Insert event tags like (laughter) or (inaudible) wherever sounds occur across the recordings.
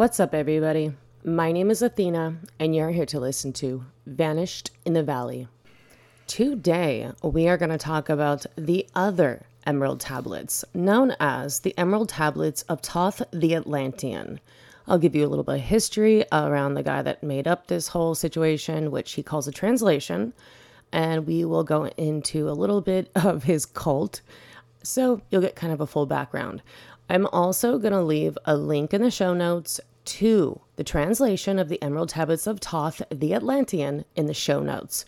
What's up, everybody? My name is Athena, and you're here to listen to Vanished in the Valley. Today, we are going to talk about the other emerald tablets, known as the Emerald Tablets of Thoth the Atlantean. I'll give you a little bit of history around the guy that made up this whole situation, which he calls a translation, and we will go into a little bit (laughs) of his cult. So you'll get kind of a full background. I'm also going to leave a link in the show notes to the translation of the Emerald Tablets of Thoth the Atlantean in the show notes.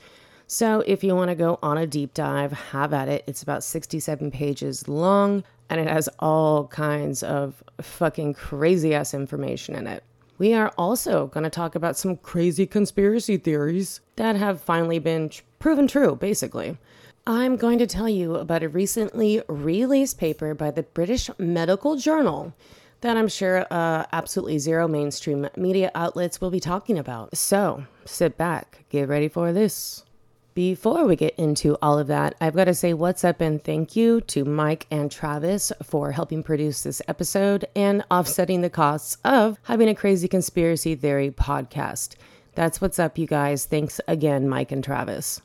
So if you want to go on a deep dive, have at it. It's about 67 pages long and it has all kinds of fucking crazy ass information in it. We are also going to talk about some crazy conspiracy theories that have finally been proven true, basically. I'm going to tell you about a recently released paper by the British Medical Journal that I'm sure uh, absolutely zero mainstream media outlets will be talking about. So sit back, get ready for this. Before we get into all of that, I've got to say what's up and thank you to Mike and Travis for helping produce this episode and offsetting the costs of having a crazy conspiracy theory podcast. That's what's up, you guys. Thanks again, Mike and Travis.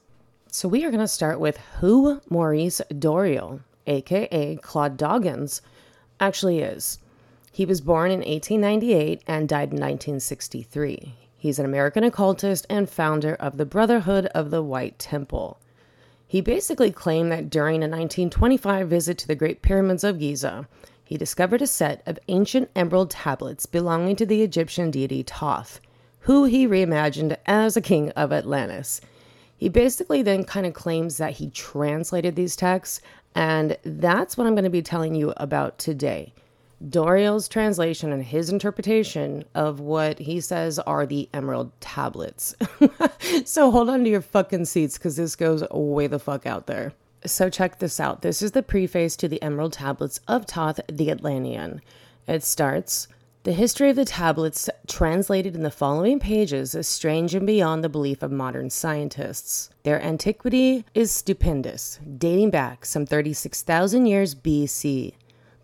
So, we are going to start with who Maurice Doreal, aka Claude Doggins, actually is. He was born in 1898 and died in 1963. He's an American occultist and founder of the Brotherhood of the White Temple. He basically claimed that during a 1925 visit to the Great Pyramids of Giza, he discovered a set of ancient emerald tablets belonging to the Egyptian deity Thoth, who he reimagined as a king of Atlantis. He basically then kind of claims that he translated these texts, and that's what I'm going to be telling you about today. Doreal's translation and his interpretation of what he says are the emerald tablets. (laughs) so hold on to your fucking seats because this goes way the fuck out there. So check this out. This is the preface to the emerald tablets of Thoth the Atlantean. It starts The history of the tablets translated in the following pages is strange and beyond the belief of modern scientists. Their antiquity is stupendous, dating back some 36,000 years BC.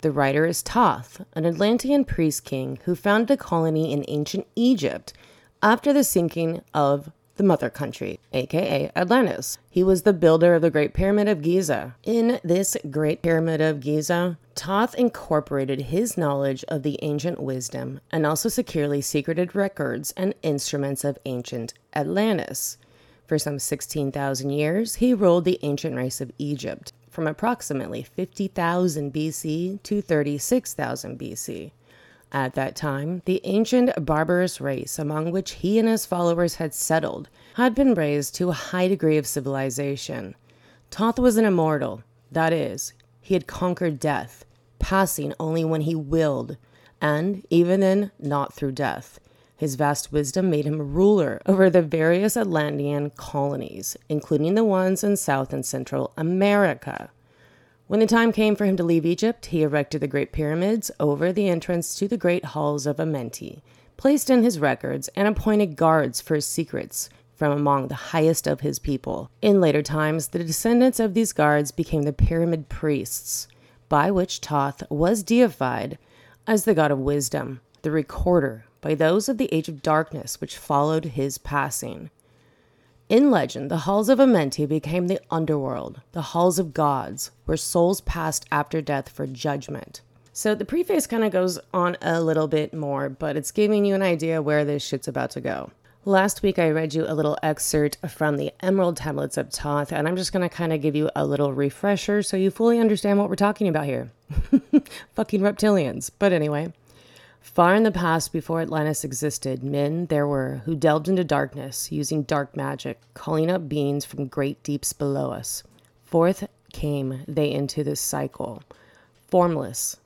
The writer is Thoth, an Atlantean priest king who founded a colony in ancient Egypt after the sinking of the mother country, aka Atlantis. He was the builder of the Great Pyramid of Giza. In this Great Pyramid of Giza, Thoth incorporated his knowledge of the ancient wisdom and also securely secreted records and instruments of ancient Atlantis. For some 16,000 years, he ruled the ancient race of Egypt from approximately 50,000 BC to 36,000 BC. At that time, the ancient barbarous race among which he and his followers had settled had been raised to a high degree of civilization. Thoth was an immortal, that is, he had conquered death, passing only when he willed, and even then, not through death. His vast wisdom made him ruler over the various Atlantean colonies, including the ones in South and Central America. When the time came for him to leave Egypt, he erected the Great Pyramids over the entrance to the great halls of Amenti, placed in his records, and appointed guards for his secrets from among the highest of his people. In later times, the descendants of these guards became the Pyramid Priests, by which Thoth was deified as the god of wisdom, the recorder by those of the Age of Darkness which followed his passing. In legend, the halls of Amenti became the underworld, the halls of gods, where souls passed after death for judgment. So the preface kind of goes on a little bit more, but it's giving you an idea where this shit's about to go. Last week, I read you a little excerpt from the Emerald Tablets of Thoth, and I'm just going to kind of give you a little refresher so you fully understand what we're talking about here. (laughs) Fucking reptilians. But anyway, Far in the past, before Atlantis existed, men there were who delved into darkness, using dark magic, calling up beings from great deeps below us. Forth came they into this cycle. Formless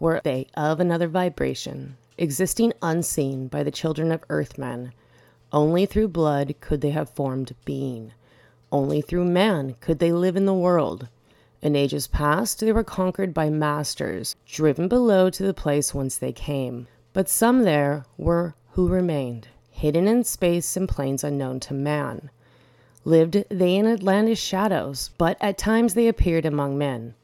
were they of another vibration, existing unseen by the children of earthmen. Only through blood could they have formed being. Only through man could they live in the world. In ages past, they were conquered by masters, driven below to the place whence they came. But some there were who remained, hidden in space and plains unknown to man. Lived they in Atlantis shadows, but at times they appeared among men.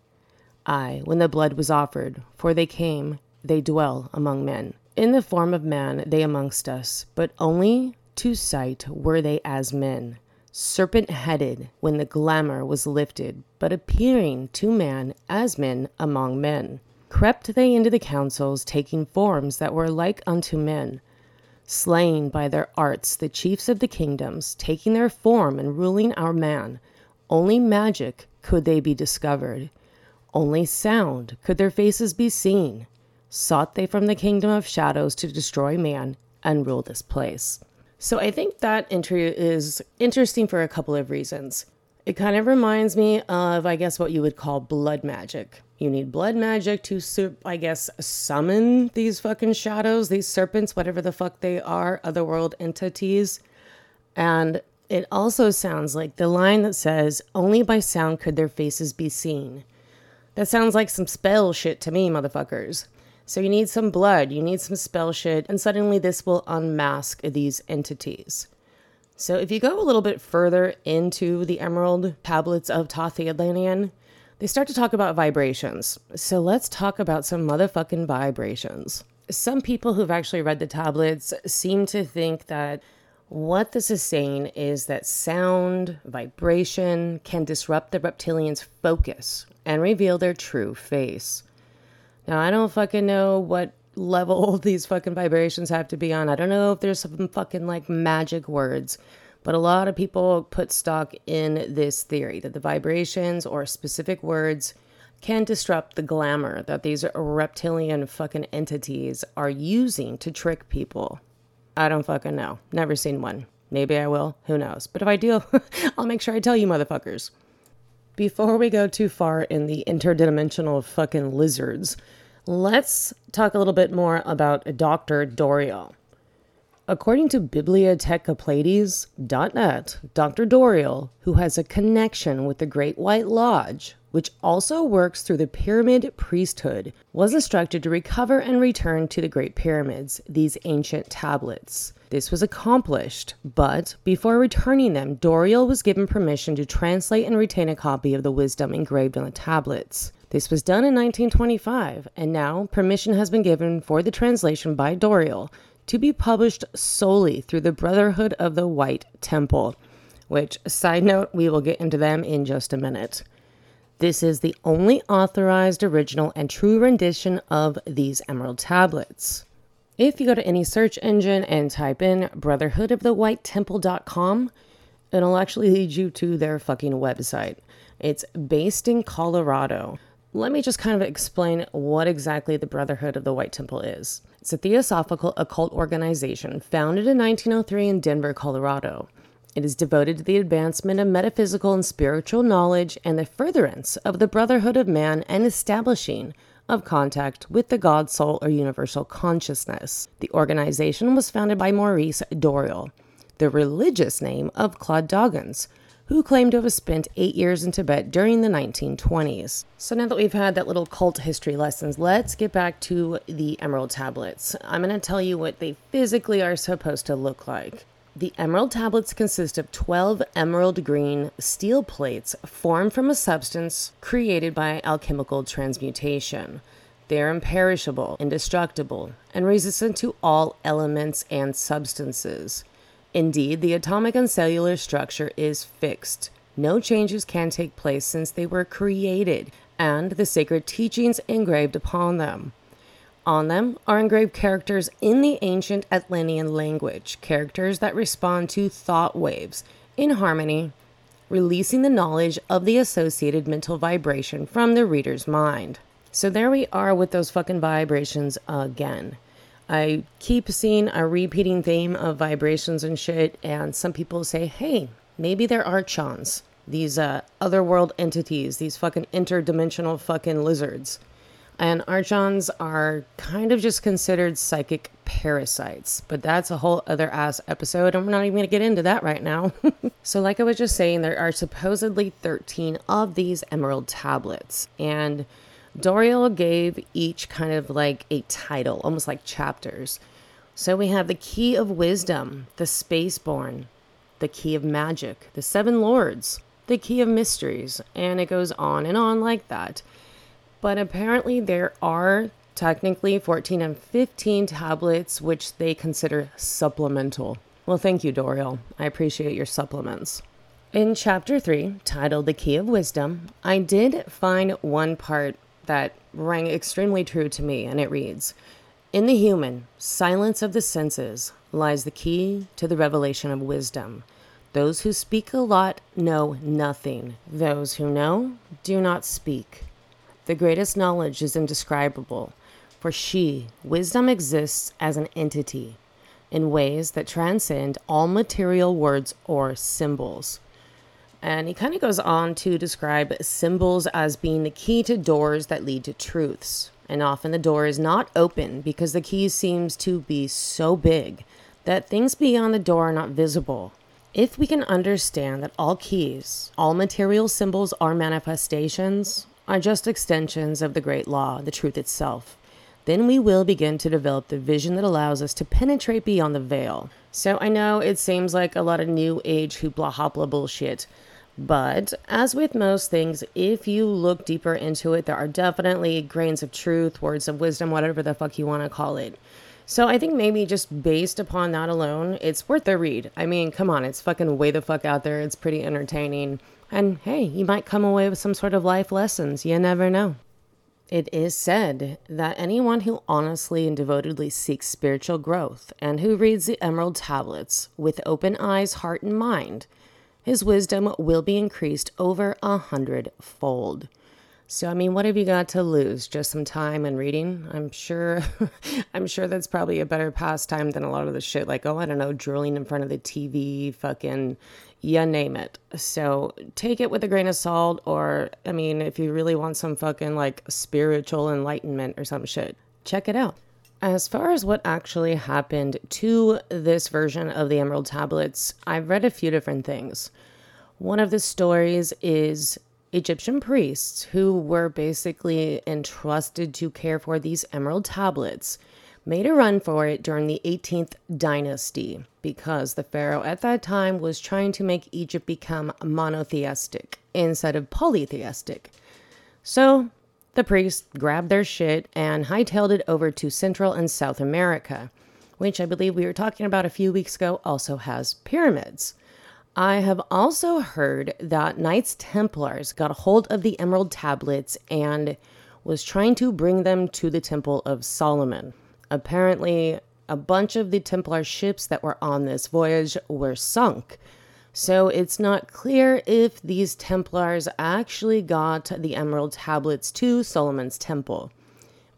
Ay, when the blood was offered, for they came, they dwell among men. In the form of man, they amongst us, but only to sight were they as men, serpent headed when the glamour was lifted, but appearing to man as men among men. Crept they into the councils, taking forms that were like unto men, slain by their arts the chiefs of the kingdoms, taking their form and ruling our man. Only magic could they be discovered, only sound could their faces be seen. Sought they from the kingdom of shadows to destroy man and rule this place. So I think that entry is interesting for a couple of reasons. It kind of reminds me of, I guess, what you would call blood magic. You need blood magic to, I guess, summon these fucking shadows, these serpents, whatever the fuck they are, otherworld entities. And it also sounds like the line that says, Only by sound could their faces be seen. That sounds like some spell shit to me, motherfuckers. So you need some blood, you need some spell shit, and suddenly this will unmask these entities. So if you go a little bit further into the Emerald Tablets of Thoth the Atlantean, they start to talk about vibrations. So let's talk about some motherfucking vibrations. Some people who've actually read the tablets seem to think that what this is saying is that sound, vibration can disrupt the reptilian's focus and reveal their true face. Now, I don't fucking know what level (laughs) these fucking vibrations have to be on. I don't know if there's some fucking like magic words, but a lot of people put stock in this theory that the vibrations or specific words can disrupt the glamour that these reptilian fucking entities are using to trick people. I don't fucking know. Never seen one. Maybe I will. Who knows? But if I do, (laughs) I'll make sure I tell you motherfuckers. Before we go too far in the interdimensional fucking lizards, let's talk a little bit more about Dr. Doreal. According to bibliotecapleyades.net, Dr. Doreal, who has a connection with the Great White Lodge, which also works through the Pyramid Priesthood, was instructed to recover and return to the Great Pyramids these ancient tablets. This was accomplished, but before returning them, Doreal was given permission to translate and retain a copy of the wisdom engraved on the tablets. This was done in 1925, and now permission has been given for the translation by Doreal to be published solely through the Brotherhood of the White Temple, which, side note, we will get into them in just a minute. This is the only authorized original and true rendition of these emerald tablets. If you go to any search engine and type in brotherhoodofthewhitetemple.com, it'll actually lead you to their fucking website. It's based in Colorado. Let me just kind of explain what exactly the Brotherhood of the White Temple is. It's a theosophical occult organization founded in 1903 in Denver, Colorado. It is devoted to the advancement of metaphysical and spiritual knowledge and the furtherance of the brotherhood of man and establishing of contact with the God soul or universal consciousness. The organization was founded by Maurice Doreal, the religious name of Claude Doggins, who claimed to have spent eight years in Tibet during the 1920s. So now that we've had that little cult history lessons, let's get back to the emerald tablets. I'm going to tell you what they physically are supposed to look like. The emerald tablets consist of 12 emerald green steel plates formed from a substance created by alchemical transmutation. They are imperishable, indestructible, and resistant to all elements and substances. Indeed, the atomic and cellular structure is fixed. No changes can take place since they were created, and the sacred teachings engraved upon them. On them are engraved characters in the ancient Atlantean language, characters that respond to thought waves in harmony, releasing the knowledge of the associated mental vibration from the reader's mind. So there we are with those fucking vibrations again. I keep seeing a repeating theme of vibrations and shit, and some people say, hey, maybe there are archons, these uh, otherworld entities, these fucking interdimensional fucking lizards. And archons are kind of just considered psychic parasites, but that's a whole other ass episode, and we're not even gonna get into that right now. (laughs) so, like I was just saying, there are supposedly 13 of these emerald tablets, and Doreal gave each kind of like a title, almost like chapters. So we have the Key of Wisdom, the Spaceborn, the Key of Magic, the Seven Lords, the Key of Mysteries, and it goes on and on like that. But apparently, there are Technically, 14 and 15 tablets, which they consider supplemental. Well, thank you, Doreal. I appreciate your supplements. In chapter 3, titled The Key of Wisdom, I did find one part that rang extremely true to me, and it reads In the human silence of the senses lies the key to the revelation of wisdom. Those who speak a lot know nothing, those who know do not speak. The greatest knowledge is indescribable, for she, wisdom, exists as an entity in ways that transcend all material words or symbols. And he kind of goes on to describe symbols as being the key to doors that lead to truths. And often the door is not open because the key seems to be so big that things beyond the door are not visible. If we can understand that all keys, all material symbols are manifestations, are just extensions of the great law, the truth itself, then we will begin to develop the vision that allows us to penetrate beyond the veil. So I know it seems like a lot of new age hoopla hopla bullshit, but as with most things, if you look deeper into it, there are definitely grains of truth, words of wisdom, whatever the fuck you want to call it. So I think maybe just based upon that alone, it's worth the read. I mean, come on, it's fucking way the fuck out there. It's pretty entertaining. And hey, you might come away with some sort of life lessons. You never know. It is said that anyone who honestly and devotedly seeks spiritual growth and who reads the Emerald Tablets with open eyes, heart, and mind his wisdom will be increased over a hundredfold. So I mean, what have you got to lose? Just some time and reading? I'm sure (laughs) I'm sure that's probably a better pastime than a lot of the shit like, oh, I don't know, drooling in front of the TV, fucking you name it. So take it with a grain of salt or I mean, if you really want some fucking like spiritual enlightenment or some shit, check it out. As far as what actually happened to this version of the Emerald Tablets, I've read a few different things. One of the stories is Egyptian priests who were basically entrusted to care for these Emerald Tablets made a run for it during the 18th dynasty because the pharaoh at that time was trying to make Egypt become monotheistic instead of polytheistic. So the priests grabbed their shit and hightailed it over to Central and South America, which I believe we were talking about a few weeks ago also has pyramids. I have also heard that Knights Templars got a hold of the Emerald Tablets and was trying to bring them to the Temple of Solomon. Apparently, a bunch of the Templar ships that were on this voyage were sunk, so it's not clear if these Templars actually got the Emerald Tablets to Solomon's Temple.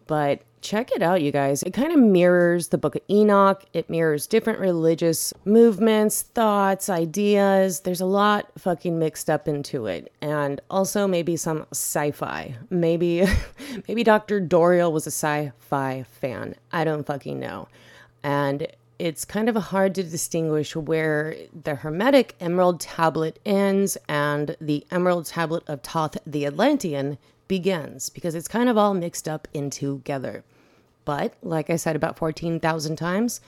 But check it out, you guys. It kind of mirrors the Book of Enoch. It mirrors different religious movements, thoughts, ideas. There's a lot fucking mixed up into it. And also maybe some sci-fi. Maybe (laughs) maybe Dr. Doreal was a sci-fi fan. I don't fucking know. And it's kind of hard to distinguish where the Hermetic Emerald Tablet ends and the Emerald Tablet of Thoth the Atlantean begins because it's kind of all mixed up in together. But like I said about 14,000 times,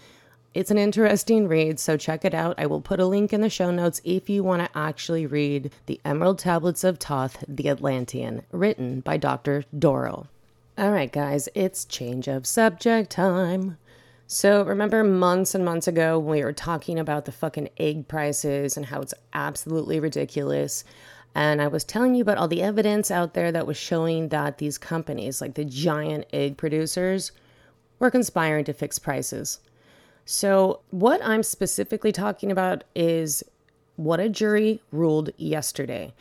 it's an interesting read, so check it out. I will put a link in the show notes if you want to actually read The Emerald Tablets of Thoth, the Atlantean, written by Dr. Doreal. All right, guys, it's change of subject time. So, remember months and months ago when we were talking about the fucking egg prices and how it's absolutely ridiculous? And I was telling you about all the evidence out there that was showing that these companies, like the giant egg producers, were conspiring to fix prices. So, what I'm specifically talking about is what a jury ruled yesterday.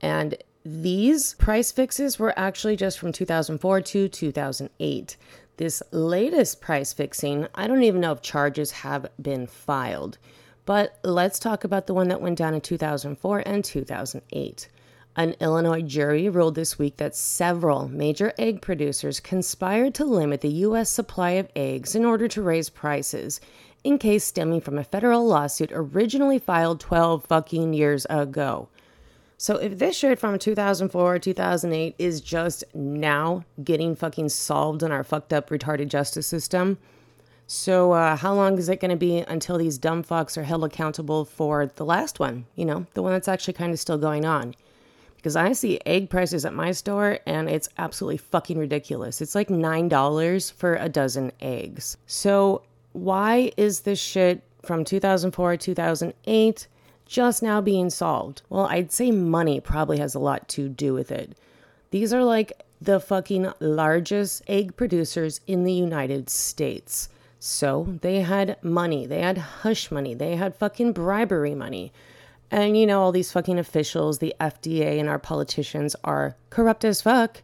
And these price fixes were actually just from 2004 to 2008. This latest price fixing, I don't even know if charges have been filed. But let's talk about the one that went down in 2004 and 2008. An Illinois jury ruled this week that several major egg producers conspired to limit the U.S. supply of eggs in order to raise prices, in case stemming from a federal lawsuit originally filed 12 fucking years ago. So if this shit from 2004, or 2008 is just now getting fucking solved in our fucked up retarded justice system, so uh, how long is it going to be until these dumb fucks are held accountable for the last one? You know, the one that's actually kind of still going on. Because I see egg prices at my store and it's absolutely fucking ridiculous. It's like $9 for a dozen eggs. So, why is this shit from 2004 2008 just now being solved? Well, I'd say money probably has a lot to do with it. These are like the fucking largest egg producers in the United States. So they had money, they had hush money, they had fucking bribery money. And you know, all these fucking officials, the FDA, and our politicians are corrupt as fuck.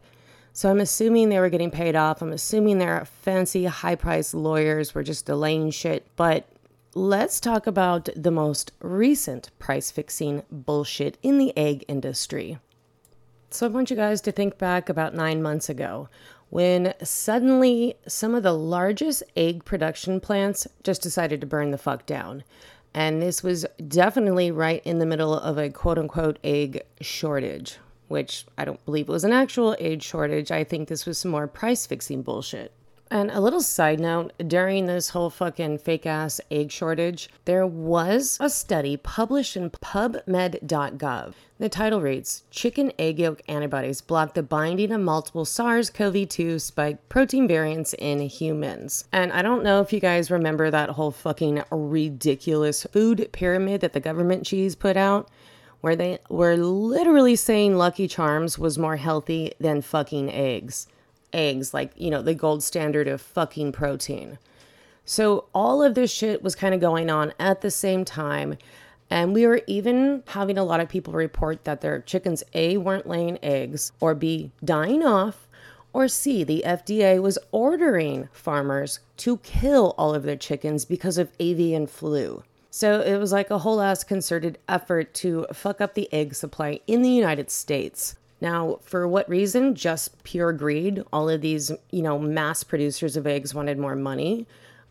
So I'm assuming they were getting paid off. I'm assuming their fancy, high priced lawyers were just delaying shit. But let's talk about the most recent price fixing bullshit in the egg industry. So I want you guys to think back about nine months ago when suddenly some of the largest egg production plants just decided to burn the fuck down. And this was definitely right in the middle of a quote unquote egg shortage, which I don't believe was an actual egg shortage. I think this was some more price fixing bullshit. And a little side note during this whole fucking fake ass egg shortage, there was a study published in PubMed.gov. The title reads Chicken egg yolk antibodies block the binding of multiple SARS CoV 2 spike protein variants in humans. And I don't know if you guys remember that whole fucking ridiculous food pyramid that the government cheese put out where they were literally saying Lucky Charms was more healthy than fucking eggs eggs, like, you know, the gold standard of fucking protein. So all of this shit was kind of going on at the same time. And we were even having a lot of people report that their chickens A weren't laying eggs, or B dying off, or C the FDA was ordering farmers to kill all of their chickens because of avian flu. So it was like a whole ass concerted effort to fuck up the egg supply in the United States. Now, for what reason? Just pure greed. All of these, you know, mass producers of eggs wanted more money.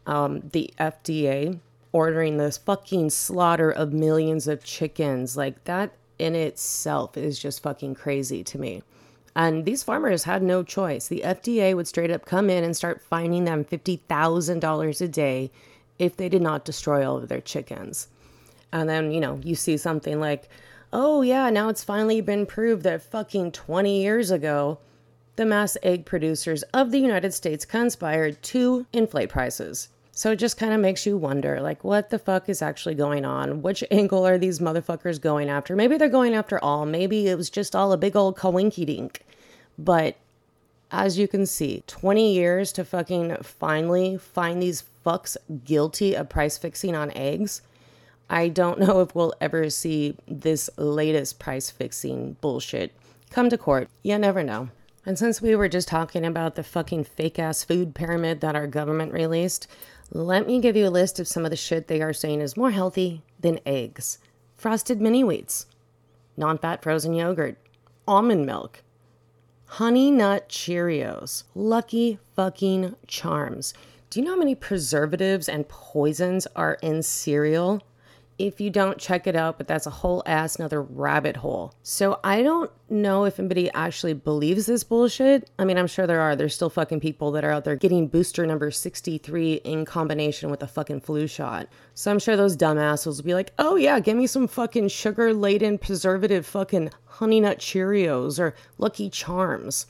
Um, the FDA ordering this fucking slaughter of millions of chickens, like that in itself is just fucking crazy to me. And these farmers had no choice. The FDA would straight up come in and start fining them $50,000 a day if they did not destroy all of their chickens. And then, you know, you see something like, oh, yeah, now it's finally been proved that fucking 20 years ago, the mass egg producers of the United States conspired to inflate prices. So it just kind of makes you wonder, like, what the fuck is actually going on? Which angle are these motherfuckers going after? Maybe they're going after all. Maybe it was just all a big old coinky dink. But as you can see, 20 years to fucking finally find these fucks guilty of price fixing on eggs I don't (laughs) know if we'll ever see this latest price fixing bullshit come to court. You never know. And since we were just talking about the fucking fake ass food pyramid that our government released, let me give you a list of some of the shit they are saying is more healthy than eggs frosted mini wheats, non fat frozen yogurt, almond milk, honey nut Cheerios, lucky fucking charms. Do you know how many preservatives and poisons are in cereal? If you don't check it out, but that's a whole ass another rabbit hole. So I don't know if anybody actually believes this bullshit. I mean, I'm sure there are. There's still fucking people that are out there getting booster number 63 in combination with a fucking flu shot. So I'm sure those dumbasses will be like, oh yeah, give me some fucking sugar laden preservative fucking honey nut Cheerios or Lucky Charms.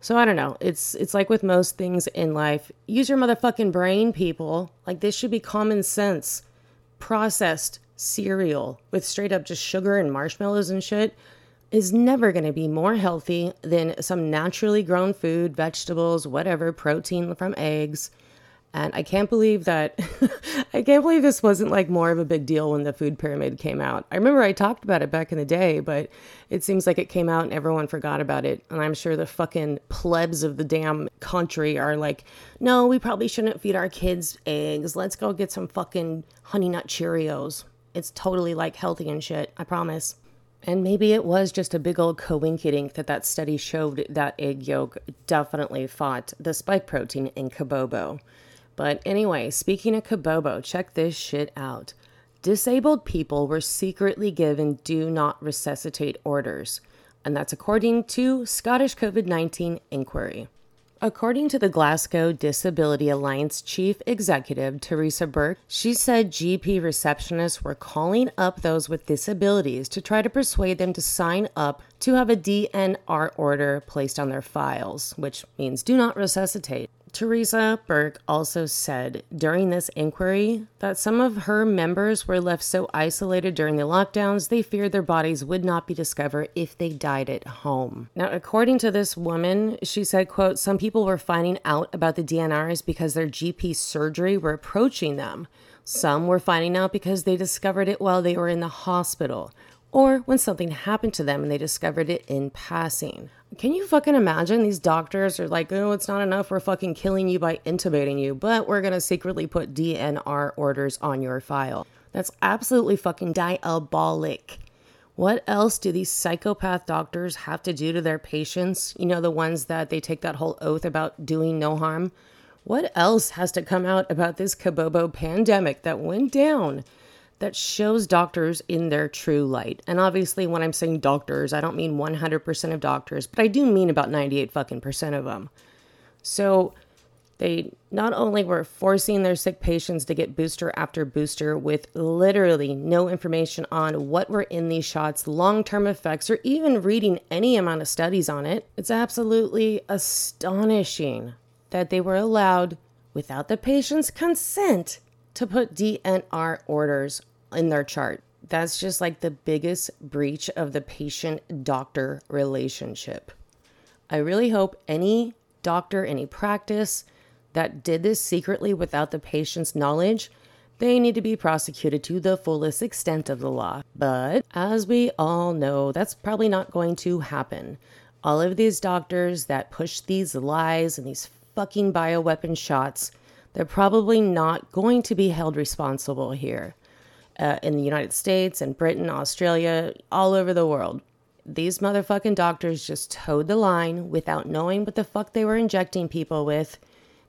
So I don't know. It's it's like with most things in life. Use your motherfucking brain, people. Like this should be common sense processed cereal with straight up just sugar and marshmallows and shit is never going to be more healthy than some naturally grown food, vegetables, whatever, protein from eggs. And I can't believe that, (laughs) I can't believe this wasn't like more of a big deal when the food pyramid came out. I remember I talked about it back in the day, but it seems like it came out and everyone forgot about it. And I'm sure the fucking plebs of the damn country are like, no, we probably shouldn't feed our kids eggs. Let's go get some fucking honey nut Cheerios. It's totally like healthy and shit, I promise. And maybe it was just a big old coinkydink that that study showed that egg yolk definitely fought the spike protein in kabobo. But anyway, speaking of Kabobo, check this shit out. Disabled people were secretly given do not resuscitate orders, and that's according to Scottish COVID 19 inquiry. According to the Glasgow Disability Alliance chief executive, Teresa Burke, she said GP receptionists were calling up those with disabilities to try to persuade them to sign up to have a DNR order placed on their files, which means do not resuscitate. Teresa Burke also said during this inquiry that some of her members were left so isolated during the lockdowns they feared their bodies would not be discovered if they died at home. Now, according to this woman, she said, quote, some people were finding out about the DNRs because their GP surgery were approaching them. Some were finding out because they discovered it while they were in the hospital or when something happened to them and they discovered it in passing. Can you fucking imagine these doctors are like, oh, it's not enough. We're fucking killing you by intubating you, but we're to secretly put DNR orders on your file. That's absolutely fucking diabolic. What else do these psychopath doctors have to do to their patients? You know, the ones that they take that whole oath about doing no harm? What else has to come out about this Kabobo pandemic that went down? That shows doctors in their true light. And obviously, when I'm saying doctors, I don't mean 100% of doctors, but I do mean about 98 fucking percent of them. So they not only were forcing their sick patients to get booster after booster with literally no information on what were in these shots, long term effects, or even reading any amount of studies on it, it's absolutely astonishing that they were allowed, without the patient's consent, to put DNR orders in their chart. That's just like the biggest breach of the patient doctor relationship. I really hope any doctor, any practice that did this secretly without the patient's knowledge, they need to be prosecuted to the fullest extent of the law. But as we all know, that's probably not going to happen. All of these doctors that push these lies and these fucking bioweapon shots they're probably not going to be held responsible here uh, in the United States and Britain, Australia, all over the world. These motherfucking doctors just toed the line without knowing what the fuck they were injecting people with.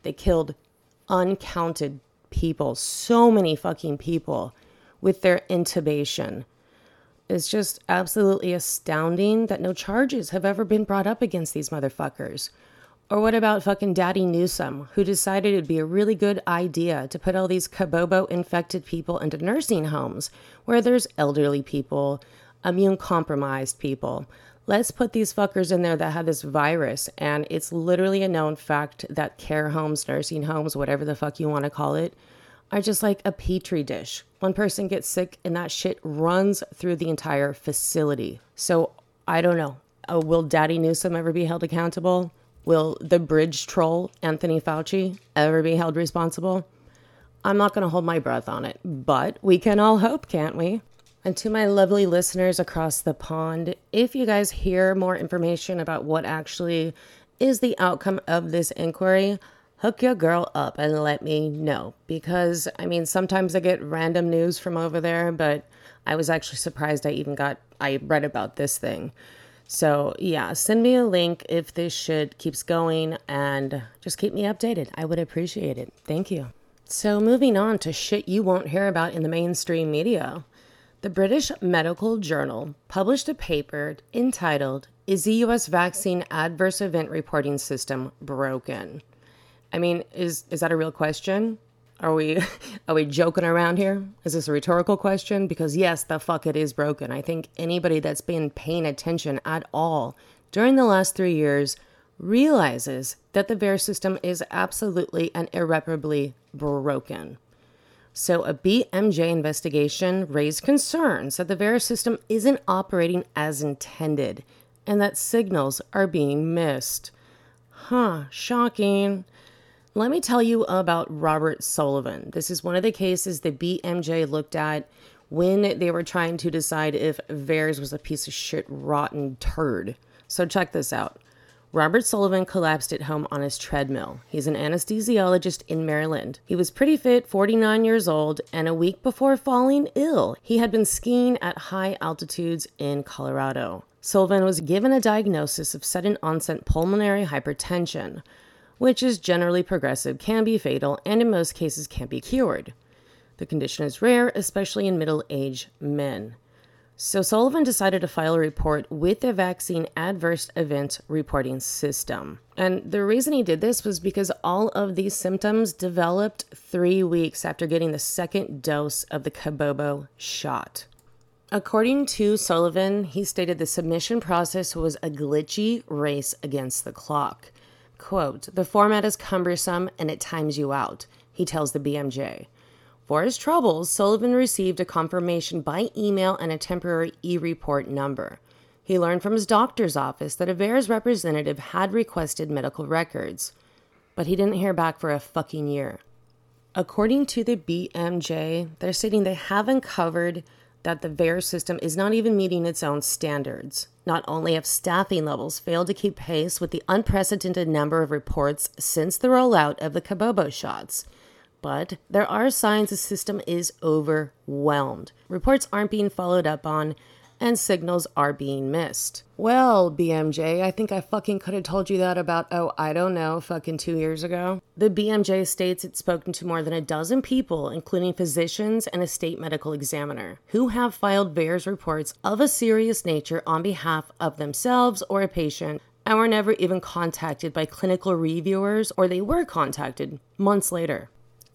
They killed uncounted people, so many fucking people, with their intubation. It's just absolutely astounding that no charges have ever been brought up against these motherfuckers. Or what about fucking Daddy Newsom, who decided it'd be a really good idea to put all these Kabobo infected people into nursing homes where there's elderly people, immune compromised people. Let's put these fuckers in there that have this virus. And it's literally a known fact that care homes, nursing homes, whatever the fuck you want to call it, are just like a petri dish. One person gets sick and that shit runs through the entire facility. So I don't know. Oh, will Daddy Newsom ever be held accountable? Will the bridge troll, Anthony Fauci, ever be held responsible? I'm not going to hold my breath on it, but we can all hope, can't we? And to my lovely listeners across the pond, if you guys hear more information about what actually is the outcome of this inquiry, hook your girl up and let me know. Because, I mean, sometimes I get random news from over there, but I was actually surprised I even got, I read about this thing. So, yeah, send me a link if this shit keeps going and just keep me updated. I would appreciate it. Thank you. So, moving on to shit you won't hear about in the mainstream media. The British Medical Journal published a paper entitled Is the US Vaccine Adverse Event Reporting System Broken? I mean, is, is that a real question? Are we (laughs) are we joking around here? Is this a rhetorical question? Because yes, the fuck it is broken. I think anybody that's been paying attention at all during the last 3 years realizes that the VAERS system is absolutely and irreparably broken. So, a BMJ investigation raised concerns that the VAERS system isn't operating as intended and that signals are being missed. Huh, shocking. Let me tell you about Robert Sullivan. This is one of the cases the BMJ looked at when they were trying to decide if VAERS was a piece of shit, rotten turd. So check this out. Robert Sullivan collapsed at home on his treadmill. He's an anesthesiologist in Maryland. He was pretty fit, 49 years old, and a week before falling ill, he had been skiing at high altitudes in Colorado. Sullivan was given a diagnosis of sudden onset pulmonary hypertension which is generally progressive, can be fatal, and in most cases can be cured. The condition is rare, especially in middle aged men. So Sullivan decided to file a report with the vaccine adverse event reporting system. And the reason he did this was because all of these symptoms developed three weeks after getting the second dose of the Kabobo shot. According to Sullivan, he stated the submission process was a glitchy race against the clock. Quote, the format is cumbersome and it times you out, he tells the BMJ. For his troubles, Sullivan received a confirmation by email and a temporary e report number. He learned from his doctor's office that a VAERS representative had requested medical records, but he didn't hear back for a fucking year. According to the BMJ, they're stating they have uncovered that the VAERS system is not even meeting its own standards. Not only have staffing levels failed to keep pace with the unprecedented number of reports since the rollout of the Kabobo shots, but there are signs the system is overwhelmed. Reports aren't being followed up on, and signals are being missed. Well, BMJ, I think I fucking could have told you that about, oh, I don't know, fucking two years ago. The BMJ states it's spoken to more than a dozen people, including physicians and a state medical examiner, who have filed VAERS reports of a serious nature on behalf of themselves or a patient and were never even contacted by clinical reviewers, or they were contacted months later.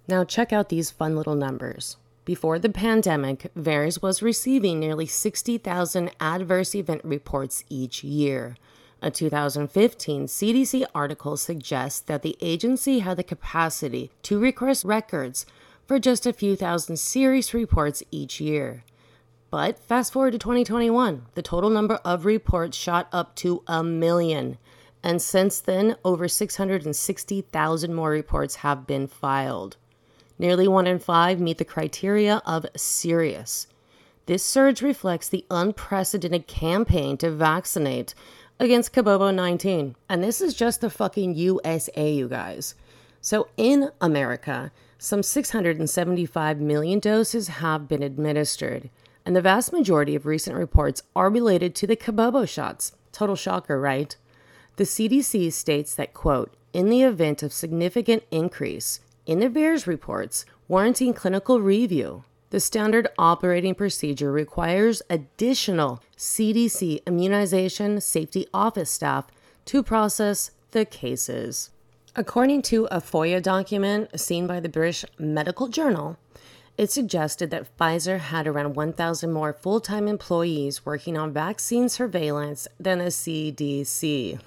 Now, check out these fun little numbers. Before the pandemic, VAERS was receiving nearly 60,000 adverse event reports each year. A 2015 CDC article suggests that the agency had the capacity to request records for just a few thousand serious reports each year. But fast forward to 2021, the total number of reports shot up to a million. And since then, over 660,000 more reports have been filed. Nearly one in five meet the criteria of serious. This surge reflects the unprecedented campaign to vaccinate against Kabobo 19. And this is just the fucking USA, you guys. So in America, some 675 million doses have been administered, and the vast majority of recent reports are related to the Kabobo shots. Total shocker, right? The CDC states that, quote, in the event of significant increase in the VAERS reports warranting clinical review, the standard operating procedure requires additional CDC immunization safety office staff to process the cases. According to a FOIA document seen by the British Medical Journal, it suggested that Pfizer had around 1,000 more full time employees working on vaccine surveillance than the CDC.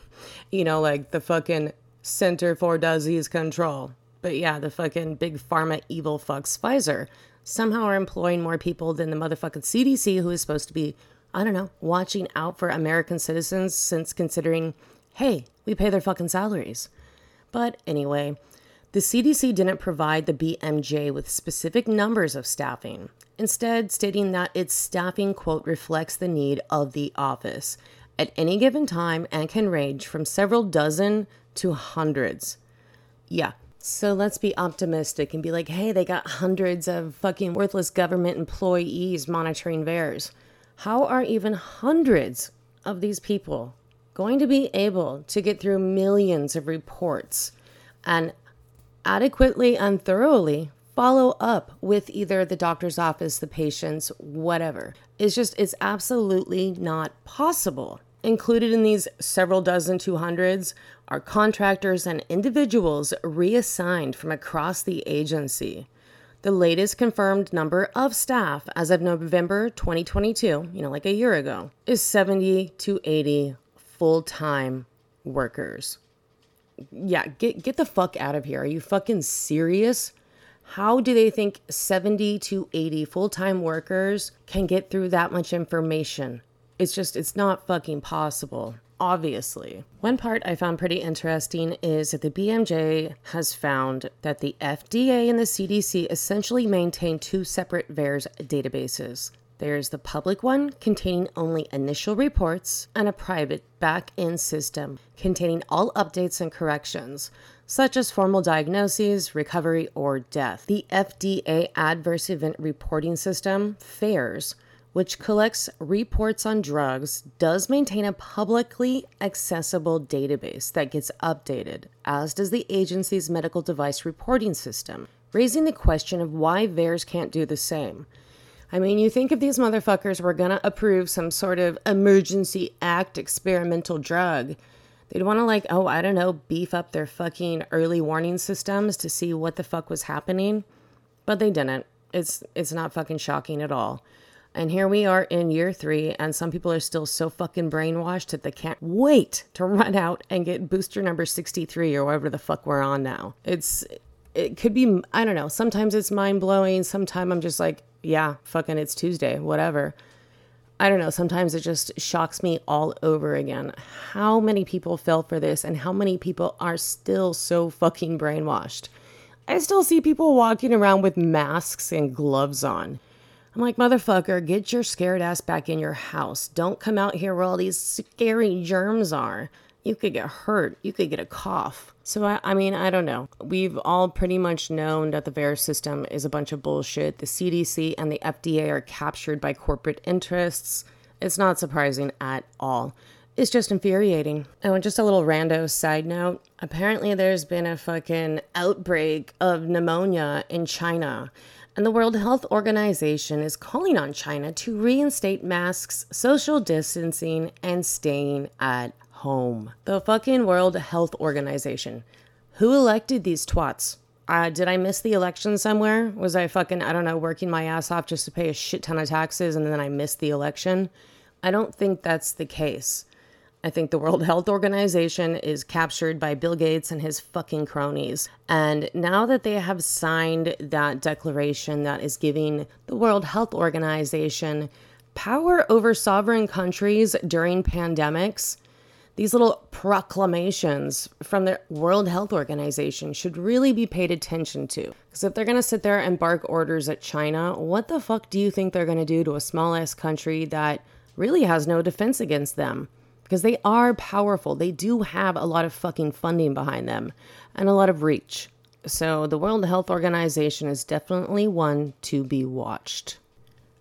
You know, like the fucking Center for Disease Control. But yeah, the fucking big pharma evil fucks Pfizer somehow are employing more people than the motherfucking CDC, who is supposed to be, I don't know, watching out for American citizens since considering, hey, we pay their fucking salaries. But anyway, the CDC didn't provide the BMJ with specific numbers of staffing, instead, stating that its staffing, quote, reflects the need of the office at any given time and can range from several dozen to hundreds. Yeah, so let's be optimistic and be like, hey, they got hundreds of fucking worthless government employees monitoring VAERS. How are even hundreds of these people going to be able to get through millions of reports and adequately and thoroughly follow up with either the doctor's office, the patients, whatever? It's just, it's absolutely not possible. Included in these several dozen 200s are contractors and individuals reassigned from across the agency. The latest confirmed number of staff as of November 2022, you know, like a year ago, is 70 to 80 full time workers. Yeah, get, get the fuck out of here. Are you fucking serious? How do they think 70 to 80 full time workers can get through that much information? It's just, it's not fucking possible, obviously. One part I found pretty interesting is that the BMJ has found that the FDA and the CDC essentially maintain two separate VAERS databases. There's the public one containing only initial reports, and a private back end system containing all updates and corrections, such as formal diagnoses, recovery, or death. The FDA Adverse Event Reporting System, FAERS, which collects reports on drugs, does maintain a publicly accessible database that gets updated, as does the agency's medical device reporting system, raising the question of why VAERS can't do the same. I mean, you think if these motherfuckers were gonna approve some sort of emergency act experimental drug, they'd wanna, like, oh, I don't know, beef up their fucking early warning systems to see what the fuck was happening. But they didn't. It's it's not fucking shocking at all. And here we are in year three, and some people are still so fucking brainwashed that they can't wait to run out and get booster number 63 or whatever the fuck we're on now. It's, it could be, I don't know. Sometimes it's mind blowing. Sometimes I'm just like, yeah, fucking it's Tuesday, whatever. I don't know. Sometimes it just shocks me all over again. How many people fell for this and how many people are still so fucking brainwashed? I still see people walking around with masks and gloves on. I'm like, motherfucker, get your scared ass back in your house. Don't come out here where all these scary germs are. You could get hurt. You could get a cough. So, I, I, mean, I don't know. We've all pretty much known that the VAERS system is a bunch of bullshit. The CDC and the FDA are captured by corporate interests. It's not surprising at all. It's just infuriating. Oh, and just a little rando side note. Apparently, there's been a fucking outbreak of pneumonia in China. And the World Health Organization is calling on China to reinstate masks, social distancing, and staying at home. The fucking World Health Organization. Who elected these twats? Uh, did I miss the election somewhere? Was I fucking, I don't know, working my ass off just to pay a shit ton of taxes and then I missed the election? I don't think that's the case. I think the World Health Organization is captured by Bill Gates and his fucking cronies. And now that they have signed that declaration that is giving the World Health Organization power over sovereign countries during pandemics, these little proclamations from the World Health Organization should really be paid attention to. Because if they're going to sit there and bark orders at China, what the fuck do you think they're going to do to a small ass country that really has no defense against them? Because they are powerful. They do have a lot of fucking funding behind them and a lot of reach. So the World Health Organization is definitely one to be watched.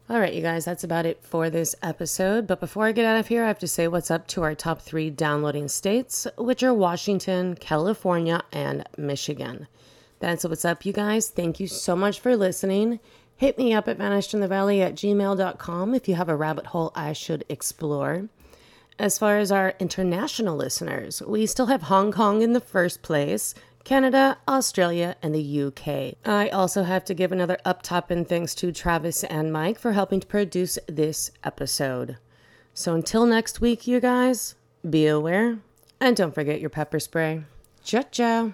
All right, you guys, that's about it for this episode. But before I get out of here, I have to say what's up to our top three downloading states, which are Washington, California, and Michigan. That's what's up, you guys. Thank you so much for listening. Hit me up at vanishedinthevalley at gmail.com if you have a rabbit hole I should explore. As far as our international listeners, we still have Hong Kong in the first place, Canada, Australia, and the UK. I also have to give another up top and thanks to Travis and Mike for helping to produce this episode. So until next week, you guys, be aware and don't forget your pepper spray. Ciao, ciao.